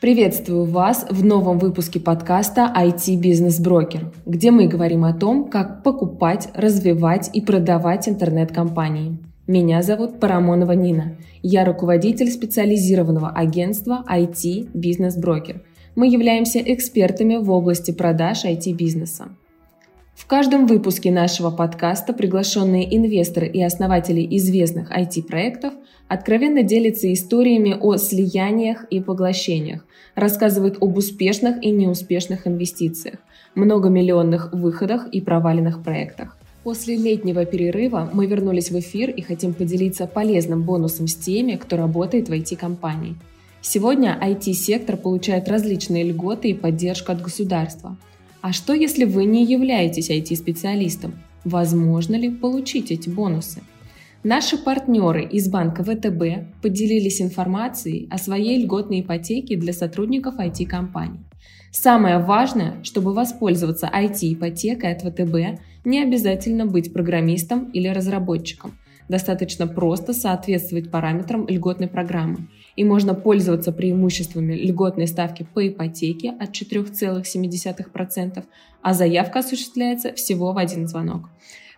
Приветствую вас в новом выпуске подкаста IT Бизнес Брокер, где мы говорим о том, как покупать, развивать и продавать интернет-компании. Меня зовут Парамонова Нина. Я руководитель специализированного агентства IT Бизнес Брокер. Мы являемся экспертами в области продаж IT-бизнеса. В каждом выпуске нашего подкаста приглашенные инвесторы и основатели известных IT-проектов откровенно делятся историями о слияниях и поглощениях, рассказывают об успешных и неуспешных инвестициях, многомиллионных выходах и проваленных проектах. После летнего перерыва мы вернулись в эфир и хотим поделиться полезным бонусом с теми, кто работает в IT-компании. Сегодня IT-сектор получает различные льготы и поддержку от государства – а что, если вы не являетесь IT-специалистом? Возможно ли получить эти бонусы? Наши партнеры из банка ВТБ поделились информацией о своей льготной ипотеке для сотрудников IT-компаний. Самое важное, чтобы воспользоваться IT-ипотекой от ВТБ, не обязательно быть программистом или разработчиком. Достаточно просто соответствовать параметрам льготной программы и можно пользоваться преимуществами льготной ставки по ипотеке от 4,7%, а заявка осуществляется всего в один звонок.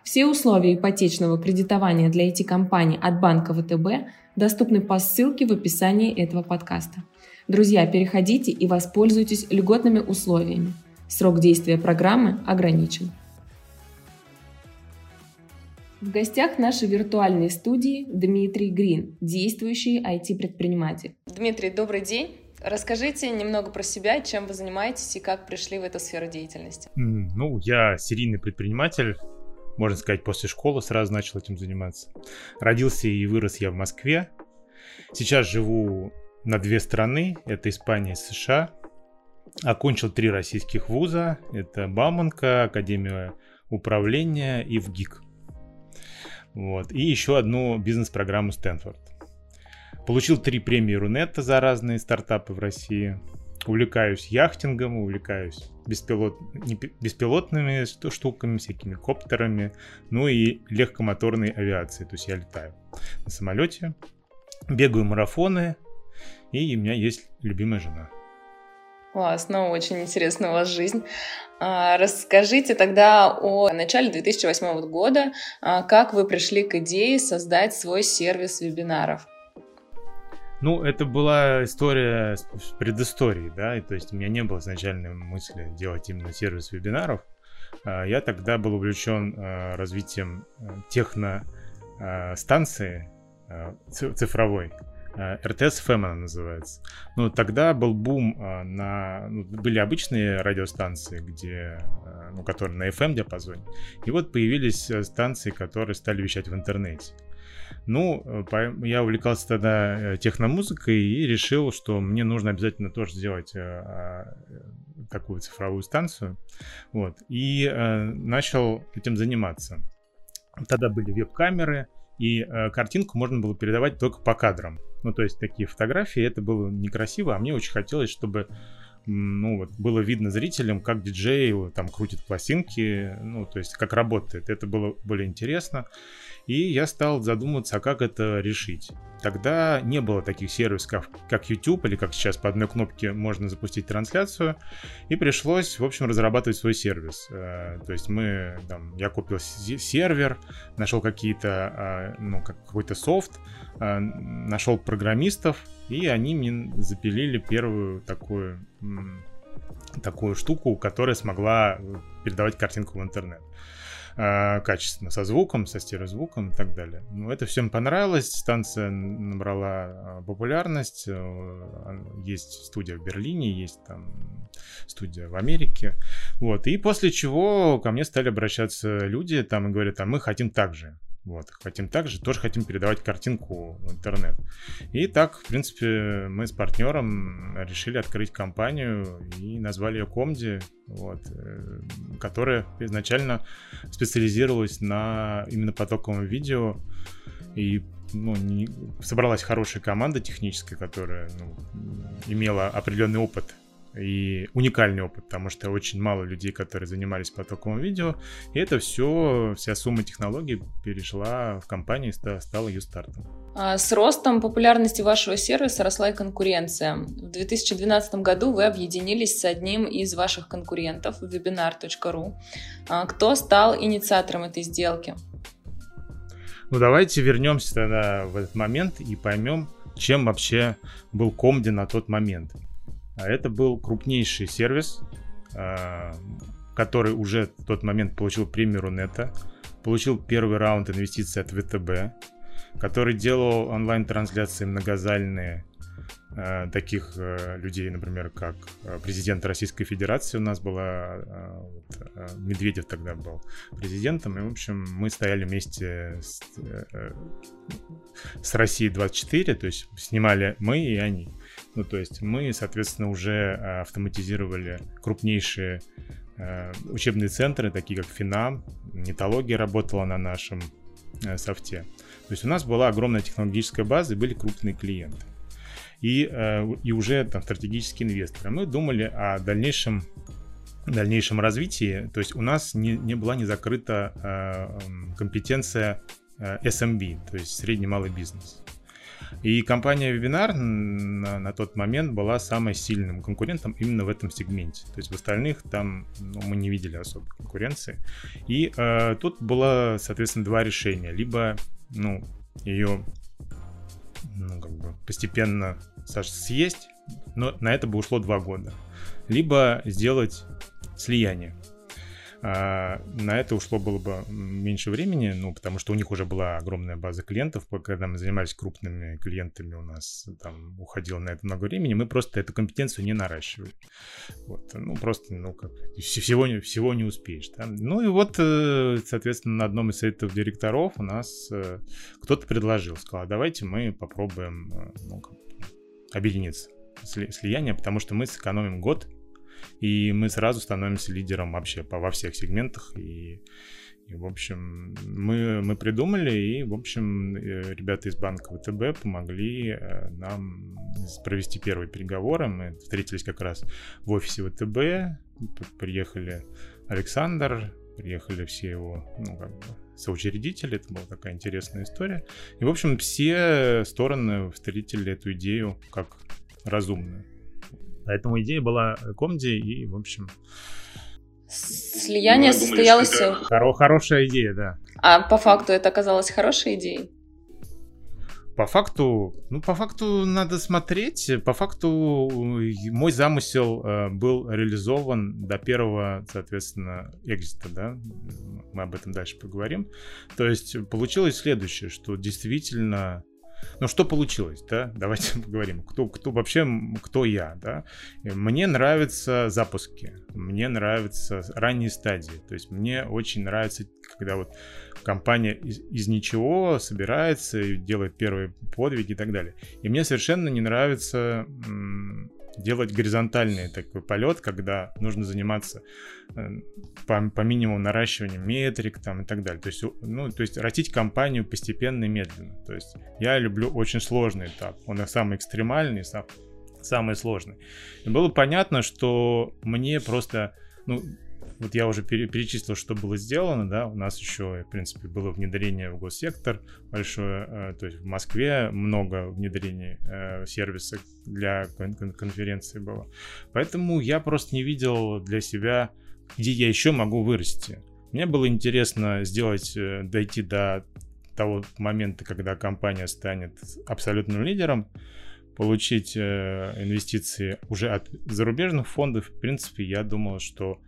Все условия ипотечного кредитования для IT-компаний от банка ВТБ доступны по ссылке в описании этого подкаста. Друзья, переходите и воспользуйтесь льготными условиями. Срок действия программы ограничен. В гостях нашей виртуальной студии Дмитрий Грин, действующий IT-предприниматель. Дмитрий, добрый день. Расскажите немного про себя, чем вы занимаетесь и как пришли в эту сферу деятельности. Ну, я серийный предприниматель, можно сказать, после школы сразу начал этим заниматься. Родился и вырос я в Москве. Сейчас живу на две страны, это Испания и США. Окончил три российских вуза, это Бауманка, Академия управления и ВГИК. Вот. И еще одну бизнес-программу Стэнфорд. Получил три премии Рунетта за разные стартапы в России. Увлекаюсь яхтингом, увлекаюсь беспилот... беспилотными штуками, всякими коптерами, ну и легкомоторной авиацией. То есть я летаю на самолете, бегаю марафоны, и у меня есть любимая жена. Классно, очень интересна у вас жизнь. А, расскажите тогда о начале 2008 года, а, как вы пришли к идее создать свой сервис вебинаров. Ну, это была история с предысторией, да, и, то есть у меня не было изначальной мысли делать именно сервис вебинаров. А, я тогда был увлечен развитием э, техностанции цифровой, РТС FM она называется. Ну, тогда был бум а, на... Ну, были обычные радиостанции, где, а, ну, которые на FM диапазоне. И вот появились э, станции, которые стали вещать в интернете. Ну, э, я увлекался тогда э, техномузыкой и решил, что мне нужно обязательно тоже сделать такую цифровую станцию. Вот. И начал этим заниматься. Тогда были веб-камеры, и картинку можно было передавать только по кадрам. Ну, то есть такие фотографии, это было некрасиво, а мне очень хотелось, чтобы ну, вот, было видно зрителям, как диджей там крутит пластинки, ну, то есть как работает. Это было более интересно. И я стал задумываться, а как это решить. Тогда не было таких сервисов, как YouTube, или как сейчас по одной кнопке можно запустить трансляцию. И пришлось, в общем, разрабатывать свой сервис. Э, то есть мы, там, я купил сервер, нашел какие-то, а, ну, какой-то софт, а, нашел программистов, и они мне запилили первую такую такую штуку, которая смогла передавать картинку в интернет. А, качественно, со звуком, со стереозвуком и так далее. Ну, это всем понравилось, станция набрала а, популярность, э, есть студия в Берлине, есть там студия в Америке, вот, и после чего ко мне стали обращаться люди там и говорят, а мы хотим так же, вот, хотим также, тоже хотим передавать картинку в интернет. И так, в принципе, мы с партнером решили открыть компанию и назвали ее Комди, вот, э, которая изначально специализировалась на именно потоковом видео. И ну, не, собралась хорошая команда техническая, которая ну, имела определенный опыт и уникальный опыт, потому что очень мало людей, которые занимались потоковым видео, и это все, вся сумма технологий перешла в компанию и стала ее стартом. А с ростом популярности вашего сервиса росла и конкуренция. В 2012 году вы объединились с одним из ваших конкурентов, webinar.ru. А кто стал инициатором этой сделки? Ну давайте вернемся тогда в этот момент и поймем, чем вообще был Комди на тот момент. А это был крупнейший сервис, а, который уже в тот момент получил премию Рунета, получил первый раунд инвестиций от ВТБ, который делал онлайн-трансляции многозальные э, таких э, людей, например, как э, президент Российской Федерации у нас была, э, вот, э, Медведев тогда был президентом, и, в общем, мы стояли вместе с, э, с Россией 24, то есть снимали мы и они. Ну, то есть мы, соответственно, уже автоматизировали крупнейшие э, учебные центры, такие как Финам, Нетология работала на нашем э, софте. То есть у нас была огромная технологическая база и были крупные клиенты. И, э, и уже там стратегические инвесторы. Мы думали о дальнейшем дальнейшем развитии, то есть у нас не, не была не закрыта э, компетенция э, SMB, то есть средний малый бизнес. И компания Webinar на, на тот момент была самым сильным конкурентом именно в этом сегменте. То есть в остальных там ну, мы не видели особой конкуренции. И э, тут было, соответственно, два решения. Либо ну, ее ну, как бы постепенно съесть, но на это бы ушло два года. Либо сделать слияние. А, на это ушло было бы меньше времени, ну, потому что у них уже была огромная база клиентов. Когда мы занимались крупными клиентами, у нас там уходило на это много времени. Мы просто эту компетенцию не наращивали. Вот, ну, просто, ну, как, всего, всего не успеешь. Да? Ну, и вот, э, соответственно, на одном из советов директоров у нас э, кто-то предложил, сказал, «А давайте мы попробуем, э, ну, объединиться слияние, потому что мы сэкономим год и мы сразу становимся лидером вообще по, во всех сегментах, и, и в общем, мы, мы придумали, и, в общем, э, ребята из банка ВТБ помогли э, нам провести первые переговоры, мы встретились как раз в офисе ВТБ, приехали Александр, приехали все его, ну, как бы, соучредители, это была такая интересная история. И, в общем, все стороны встретили эту идею как разумную. Поэтому идея была комди и, в общем... Слияние ну, состоялось... Это... Хоро- хорошая идея, да. А по факту это оказалось хорошей идеей? По факту, ну, по факту надо смотреть. По факту мой замысел э, был реализован до первого, соответственно, экзита, да. Мы об этом дальше поговорим. То есть получилось следующее, что действительно ну, что получилось, да? Давайте поговорим. Кто, кто вообще, кто я, да? Мне нравятся запуски, мне нравятся ранние стадии. То есть мне очень нравится, когда вот компания из, из ничего собирается и делает первые подвиги и так далее. И мне совершенно не нравится делать горизонтальный такой полет, когда нужно заниматься э, по, по минимуму наращиванием метрик там и так далее. То есть, ну, то есть растить компанию постепенно и медленно. То есть я люблю очень сложный этап. Он самый экстремальный, сам, самый сложный. И было понятно, что мне просто, ну, вот я уже перечислил, что было сделано, да, у нас еще, в принципе, было внедрение в госсектор большое, э, то есть в Москве много внедрений э, сервиса для конференции было. Поэтому я просто не видел для себя, где я еще могу вырасти. Мне было интересно сделать, э, дойти до того момента, когда компания станет абсолютным лидером, получить инвестиции уже от зарубежных фондов. В принципе, я думал, что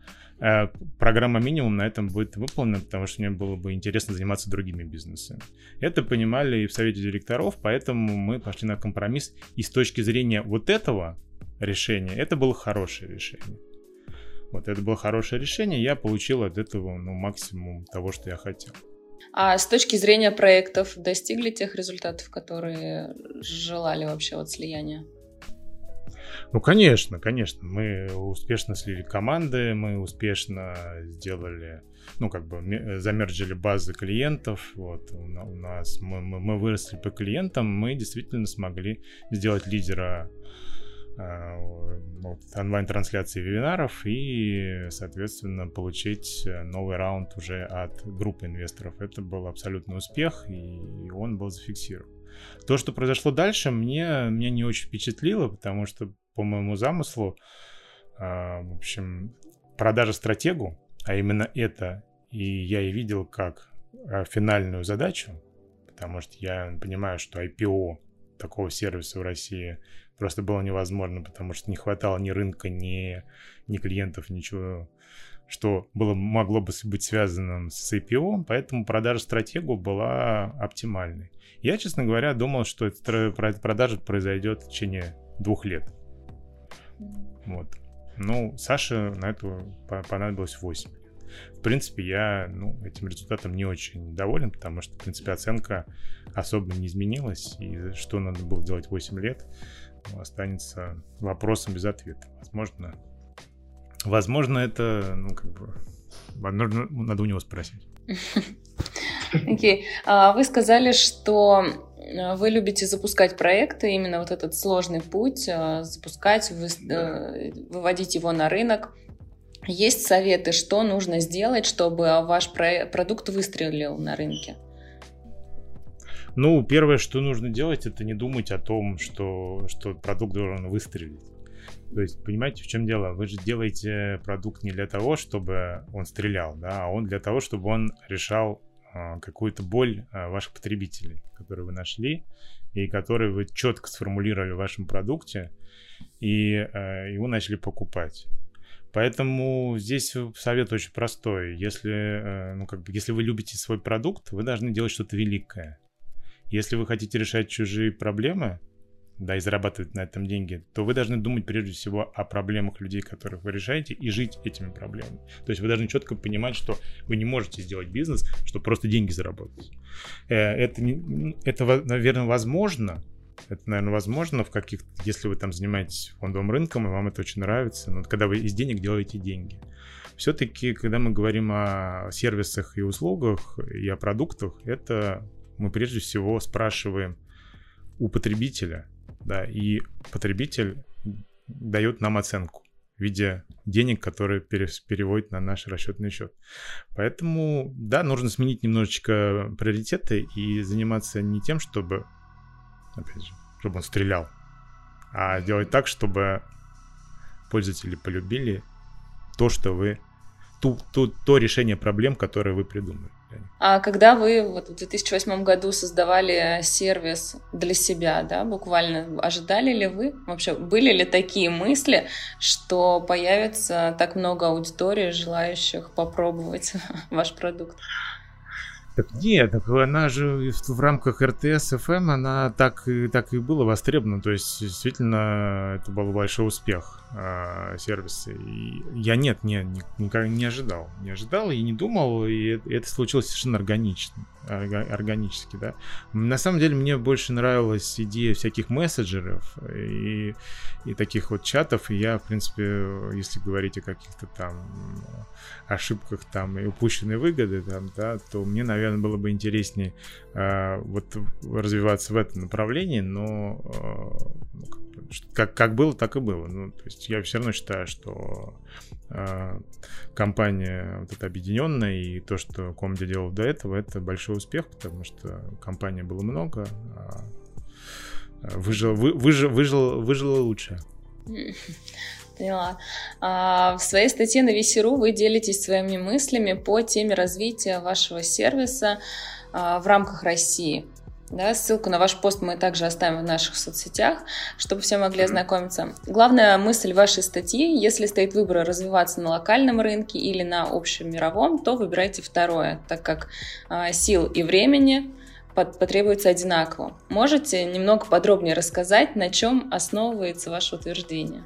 программа минимум на этом будет выполнена, потому что мне было бы интересно заниматься другими бизнесами. Это понимали и в совете директоров, поэтому мы пошли на компромисс. И с точки зрения вот этого решения, это было хорошее решение. Вот это было хорошее решение, я получил от этого ну, максимум того, что я хотел. А с точки зрения проектов достигли тех результатов, которые желали вообще от слияния? Ну, конечно, конечно. Мы успешно слили команды, мы успешно сделали, ну, как бы замерджили базы клиентов. Вот у нас мы, мы, мы выросли по клиентам, мы действительно смогли сделать лидера вот, онлайн-трансляции вебинаров и, соответственно, получить новый раунд уже от группы инвесторов. Это был абсолютный успех, и он был зафиксирован. То, что произошло дальше, мне, меня не очень впечатлило, потому что по моему замыслу, в общем, продажа стратегу, а именно это, и я и видел как финальную задачу, потому что я понимаю, что IPO такого сервиса в России просто было невозможно, потому что не хватало ни рынка, ни, ни клиентов, ничего, что было, могло бы быть связано с IPO, поэтому продажа стратегу была оптимальной. Я, честно говоря, думал, что эта продажа произойдет в течение двух лет. Вот. Ну, Саше на это понадобилось 8 лет. В принципе, я ну, этим результатом не очень доволен, потому что, в принципе, оценка особо не изменилась. И что надо было делать 8 лет, ну, останется вопросом без ответа. Возможно, возможно это, ну, как бы, надо у него спросить. Окей. Okay. А вы сказали, что вы любите запускать проекты, именно вот этот сложный путь, э, запускать, э, выводить его на рынок. Есть советы, что нужно сделать, чтобы ваш продукт выстрелил на рынке? Ну, первое, что нужно делать, это не думать о том, что, что продукт должен выстрелить. То есть, понимаете, в чем дело? Вы же делаете продукт не для того, чтобы он стрелял, да, а он для того, чтобы он решал какую-то боль а, ваших потребителей, которые вы нашли и которые вы четко сформулировали в вашем продукте и а, его начали покупать. Поэтому здесь совет очень простой. Если, э, ну, как бы, если вы любите свой продукт, вы должны делать что-то великое. Если вы хотите решать чужие проблемы, да, и зарабатывать на этом деньги, то вы должны думать прежде всего о проблемах людей, которых вы решаете, и жить этими проблемами. То есть вы должны четко понимать, что вы не можете сделать бизнес, чтобы просто деньги заработать. Э, это, это наверное, возможно, это, наверное, возможно в каких если вы там занимаетесь фондовым рынком, и вам это очень нравится, но когда вы из денег делаете деньги. Все-таки, когда мы говорим о сервисах и услугах, и о продуктах, это мы прежде всего спрашиваем у потребителя, да, и потребитель дает нам оценку в виде денег, которые переводят на наш расчетный счет. Поэтому, да, нужно сменить немножечко приоритеты и заниматься не тем, чтобы опять же, чтобы он стрелял, а делать так, чтобы пользователи полюбили то, что вы, ту, ту, то решение проблем, которое вы придумали. А когда вы вот в 2008 году создавали сервис для себя, да, буквально, ожидали ли вы, вообще были ли такие мысли, что появится так много аудитории, желающих попробовать ваш продукт? Так нет, так она же в рамках РТС FM, она так, так и была востребована. То есть, действительно, это был большой успех э, сервиса. И я нет, не, не, никогда не ожидал. Не ожидал и не думал, и это случилось совершенно органично органически, да. На самом деле мне больше нравилась идея всяких мессенджеров и, и таких вот чатов, и я, в принципе, если говорить о каких-то там ошибках там и упущенной выгоды там, да, то мне, наверное, было бы интереснее э, вот развиваться в этом направлении, но э, как, как было, так и было. Ну, то есть я все равно считаю, что э, компания вот эта объединенная и то, что Комди делал до этого, это большой успех, потому что компания было много, а выжил, вы, выжил, выжил, выжило лучше. Поняла. А, в своей статье на VC.ru вы делитесь своими мыслями по теме развития вашего сервиса а, в рамках России. Да, ссылку на ваш пост мы также оставим в наших соцсетях, чтобы все могли ознакомиться. Главная мысль вашей статьи, если стоит выбор развиваться на локальном рынке или на общем мировом, то выбирайте второе, так как э, сил и времени потребуется одинаково. Можете немного подробнее рассказать, на чем основывается ваше утверждение?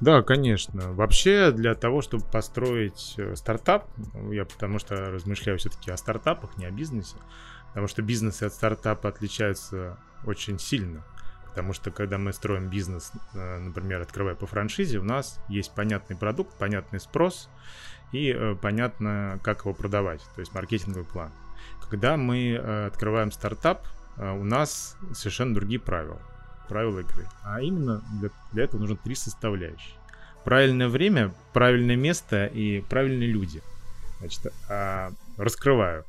Да, конечно. Вообще, для того, чтобы построить э, стартап, ну, я потому что размышляю все-таки о стартапах, не о бизнесе, Потому что бизнесы от стартапа отличаются очень сильно. Потому что когда мы строим бизнес, э, например, открывая по франшизе, у нас есть понятный продукт, понятный спрос и э, понятно, как его продавать, то есть маркетинговый план. Когда мы э, открываем стартап, у нас совершенно другие правила. правила игры. А именно для, для этого нужно три составляющие. Правильное время, правильное место и правильные люди. Значит, а, раскрываю.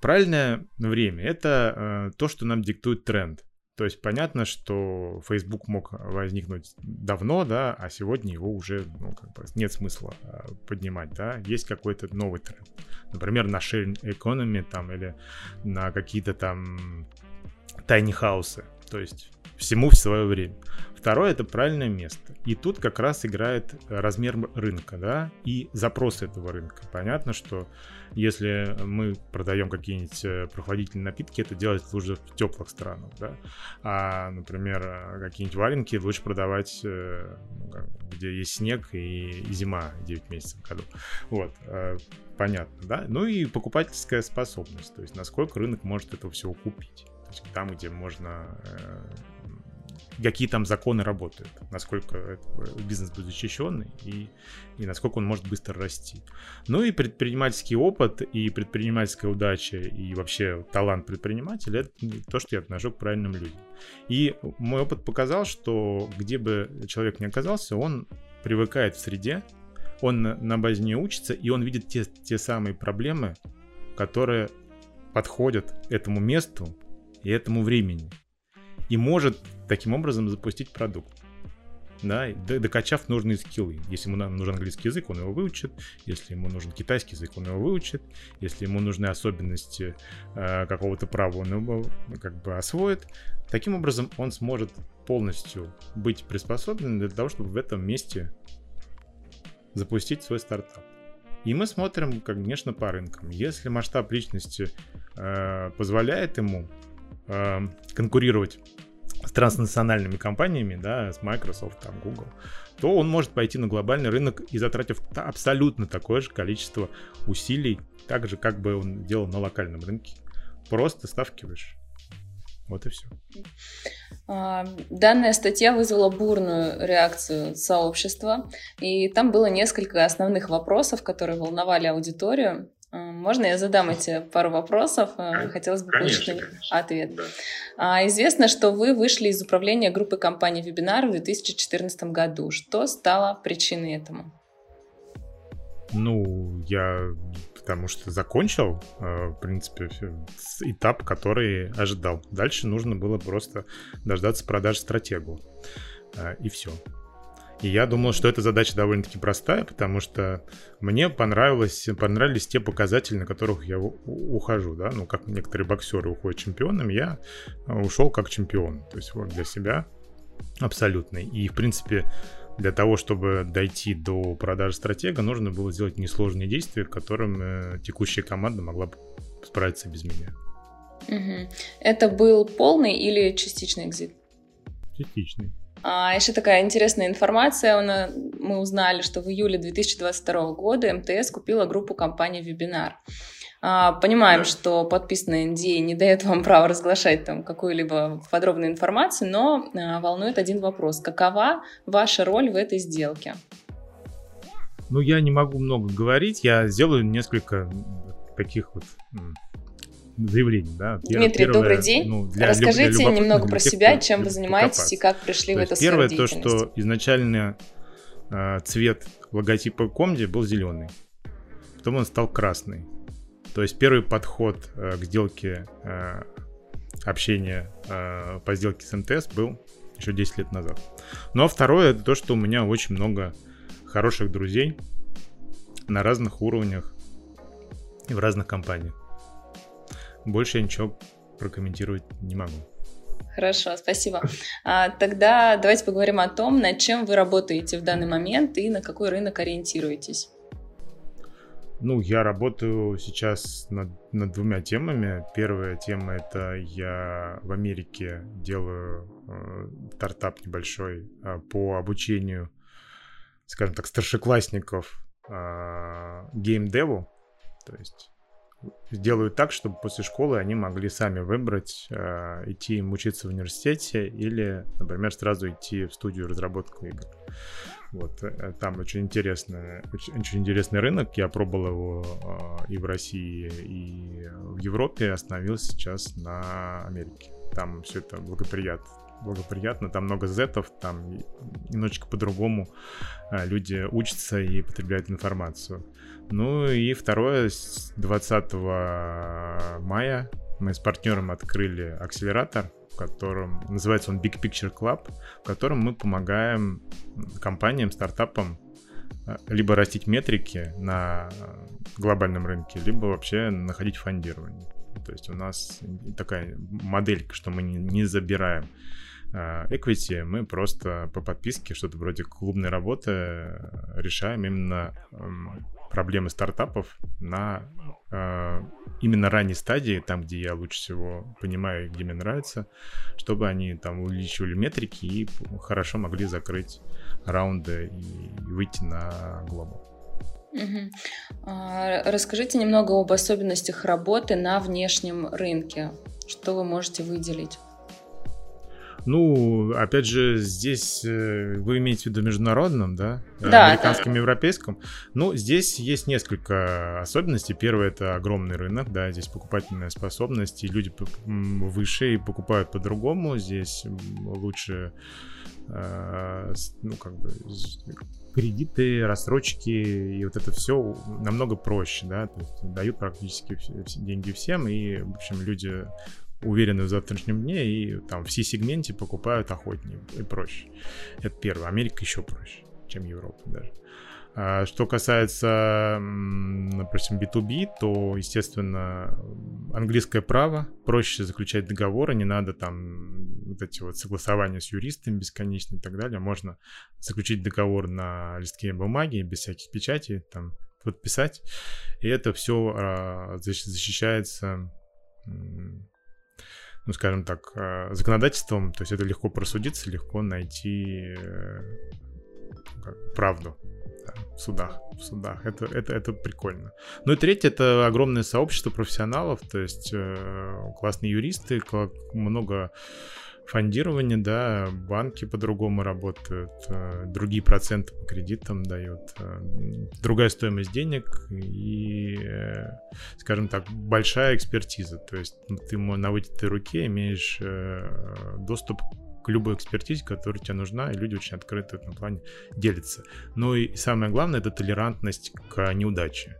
Правильное время — это э, то, что нам диктует тренд. То есть понятно, что Facebook мог возникнуть давно, да, а сегодня его уже ну, как бы нет смысла э, поднимать, да. Есть какой-то новый тренд. Например, на sharing economy там или на какие-то там tiny хаусы. То есть всему в свое время. Второе это правильное место. И тут как раз играет размер рынка, да, и запрос этого рынка. Понятно, что если мы продаем какие-нибудь э, прохладительные напитки, это делать лучше в теплых странах, да. А, например, э, какие-нибудь валенки лучше продавать, э, ну, где есть снег и зима 9 месяцев в году. Вот, понятно, да. Ну и покупательская способность, то есть насколько рынок может этого всего купить. То есть там, где можно какие там законы работают, насколько бизнес будет защищенный и, и насколько он может быстро расти. Ну и предпринимательский опыт и предпринимательская удача и вообще талант предпринимателя это то, что я отношу к правильным людям. И мой опыт показал, что где бы человек ни оказался, он привыкает в среде, он на базе не учится, и он видит те, те самые проблемы, которые подходят этому месту и этому времени и может таким образом запустить продукт. Да, докачав нужные скиллы. Если ему нужен английский язык, он его выучит. Если ему нужен китайский язык, он его выучит. Если ему нужны особенности э, какого-то права, он его как бы освоит. Таким образом, он сможет полностью быть приспособлен для того, чтобы в этом месте запустить свой стартап. И мы смотрим, конечно, по рынкам. Если масштаб личности э, позволяет ему э, конкурировать транснациональными компаниями, да, с Microsoft, там, Google, то он может пойти на глобальный рынок и затратив абсолютно такое же количество усилий, так же, как бы он делал на локальном рынке. Просто ставки выше. Вот и все. А, данная статья вызвала бурную реакцию сообщества, и там было несколько основных вопросов, которые волновали аудиторию. А, можно я задам эти пару вопросов? А, хотелось бы конечно, получить конечно. ответ. Да. А, известно, что вы вышли из управления группы компаний Вебинар в 2014 году. Что стало причиной этому? Ну, я потому что закончил, в принципе, этап, который ожидал. Дальше нужно было просто дождаться продаж стратегу. И все. И я думал, что эта задача довольно-таки простая, потому что мне понравилось, понравились те показатели, на которых я ухожу, да, ну, как некоторые боксеры уходят чемпионом, я ушел как чемпион, то есть вот для себя абсолютный. И, в принципе, для того, чтобы дойти до продажи стратега, нужно было сделать несложные действия, которым э, текущая команда могла бы справиться без меня. Угу. Это был полный или частичный экзит? Частичный. А, еще такая интересная информация. Мы узнали, что в июле 2022 года МТС купила группу компании Webinar. А, понимаем, что подписанный NDA не дает вам права разглашать там какую-либо подробную информацию, но а, волнует один вопрос. Какова ваша роль в этой сделке? Ну, я не могу много говорить, я сделаю несколько таких вот заявлений. Да. Дмитрий, Первое, добрый день. Ну, для Расскажите для немного про тех, себя, чем вы занимаетесь покопаться. и как пришли то в эту Первое то, что изначально э, цвет логотипа Комди был зеленый, потом он стал красный. То есть первый подход э, к сделке э, общения э, по сделке с МТС был еще 10 лет назад. Ну а второе это то, что у меня очень много хороших друзей на разных уровнях и в разных компаниях. Больше я ничего прокомментировать не могу. Хорошо, спасибо. А, тогда давайте поговорим о том, над чем вы работаете в данный момент и на какой рынок ориентируетесь. Ну, я работаю сейчас над, над двумя темами. Первая тема это я в Америке делаю э, стартап небольшой э, по обучению, скажем так, старшеклассников э, геймдеву. То есть сделают так, чтобы после школы они могли сами выбрать, э, идти им учиться в университете или, например, сразу идти в студию разработки игр. Вот, э, там очень интересный, очень, очень интересный рынок. Я пробовал его э, и в России, и в Европе. Остановился сейчас на Америке. Там все это благоприятно благоприятно. Там много зетов, там немножечко по-другому э, люди учатся и потребляют информацию. Ну и второе, с 20 мая мы с партнером открыли акселератор, в котором называется он Big Picture Club, в котором мы помогаем компаниям, стартапам э, либо растить метрики на глобальном рынке, либо вообще находить фондирование. То есть у нас такая моделька, что мы не, забираем а, equity, мы просто по подписке, что-то вроде клубной работы, э, решаем именно проблемы стартапов на э, именно ранней стадии, там, где я лучше всего понимаю, где мне нравится, чтобы они там увеличивали метрики и хорошо могли закрыть раунды и выйти на глобал. Угу. Расскажите немного об особенностях работы на внешнем рынке. Что вы можете выделить? Ну, опять же, здесь э, вы имеете в виду международном, да? Да. Американском, да. европейском. Ну, здесь есть несколько особенностей. Первое это огромный рынок, да, здесь покупательная способность, и люди выше и покупают по-другому. Здесь лучше, э, ну, как бы кредиты, рассрочки и вот это все намного проще, да, то есть дают практически все, деньги всем, и, в общем, люди уверены в завтрашнем дне и там в C-сегменте покупают охотнее и проще. Это первое. Америка еще проще, чем Европа даже. А что касается, допустим, B2B, то, естественно, английское право, проще заключать договоры, не надо там вот эти вот согласования с юристами бесконечные и так далее. Можно заключить договор на листке бумаги без всяких печатей, там подписать, и это все а, защищается ну, скажем так, э, законодательством, то есть это легко просудиться, легко найти э, правду да, в судах. В судах. Это, это, это прикольно. Ну и третье, это огромное сообщество профессионалов, то есть э, классные юристы, много фондирование, да, банки по-другому работают, э, другие проценты по кредитам дают, э, другая стоимость денег и, э, скажем так, большая экспертиза. То есть ты на вытятой руке имеешь доступ к любой экспертизе, которая тебе нужна, и люди очень открыты в этом плане делятся. Ну и самое главное, это толерантность к неудаче.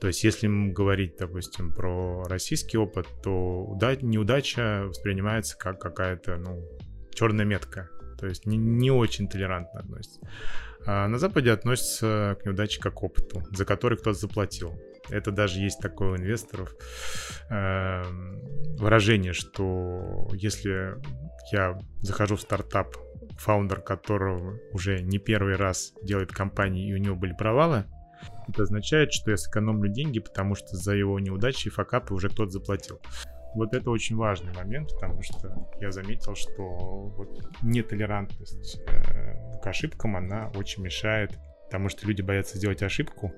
То есть, если говорить, допустим, про российский опыт, то неудача воспринимается как какая-то, ну, черная метка. То есть не, не очень толерантно относится. А на Западе относятся к неудаче как к опыту, за который кто-то заплатил. Это даже есть такое у инвесторов э, выражение, что если я захожу в стартап, фаундер которого уже не первый раз делает компании, и у него были провалы, это означает, что я сэкономлю деньги, потому что за его неудачи и факапы уже кто-то заплатил. Вот это очень важный момент, потому что я заметил, что вот нетолерантность э, к ошибкам, она очень мешает, потому что люди боятся сделать ошибку,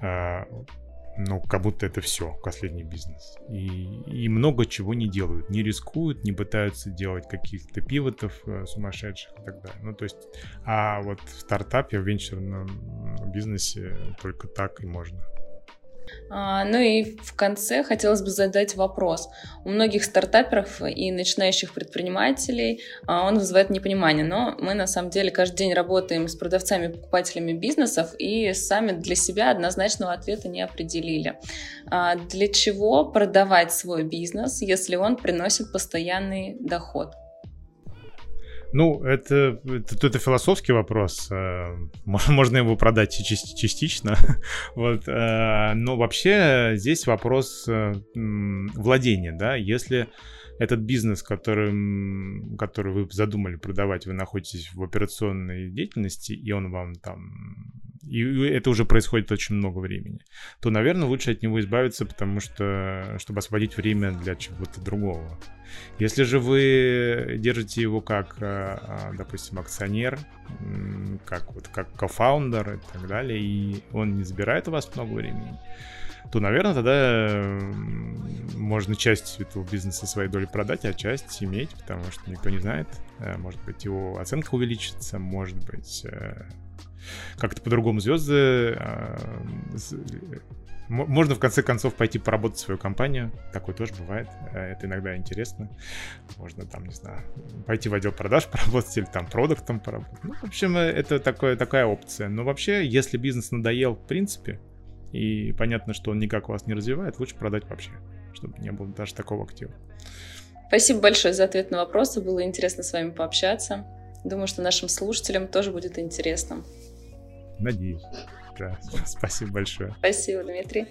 э, ну, как будто это все, последний бизнес. И, и много чего не делают. Не рискуют, не пытаются делать каких-то пивотов э, сумасшедших и так далее. Ну, то есть, а вот в стартапе, в венчурном бизнесе только так и можно. А, ну и в конце хотелось бы задать вопрос. У многих стартаперов и начинающих предпринимателей а, он вызывает непонимание, но мы на самом деле каждый день работаем с продавцами и покупателями бизнесов и сами для себя однозначного ответа не определили. А, для чего продавать свой бизнес, если он приносит постоянный доход? Ну, это, это, это философский вопрос. Э, можно его продать частично. вот. Э, но вообще здесь вопрос э, владения, да. Если этот бизнес, который, который вы задумали продавать, вы находитесь в операционной деятельности, и он вам там и это уже происходит очень много времени, то, наверное, лучше от него избавиться, потому что, чтобы освободить время для чего-то другого. Если же вы держите его как, а, а, допустим, акционер, как вот как кофаундер и так далее, и он не забирает у вас много времени, то, наверное, тогда можно часть этого бизнеса своей доли продать, а часть иметь, потому что никто не знает. Э, может быть, его оценка увеличится, может быть, э, как-то по-другому звезды можно в конце концов пойти поработать в свою компанию. Такое тоже бывает. Э, это иногда интересно. Можно там, не знаю, пойти в отдел продаж поработать или там продуктом поработать. Ну, в общем, э, это такое, такая опция. Но вообще, если бизнес надоел в принципе, и понятно, что он никак вас не развивает, лучше продать вообще, чтобы не было даже такого актива. Спасибо большое за ответ на вопросы. Было интересно с вами пообщаться. Думаю, что нашим слушателям тоже будет интересно. Надеюсь. Да, спасибо большое. Спасибо, Дмитрий.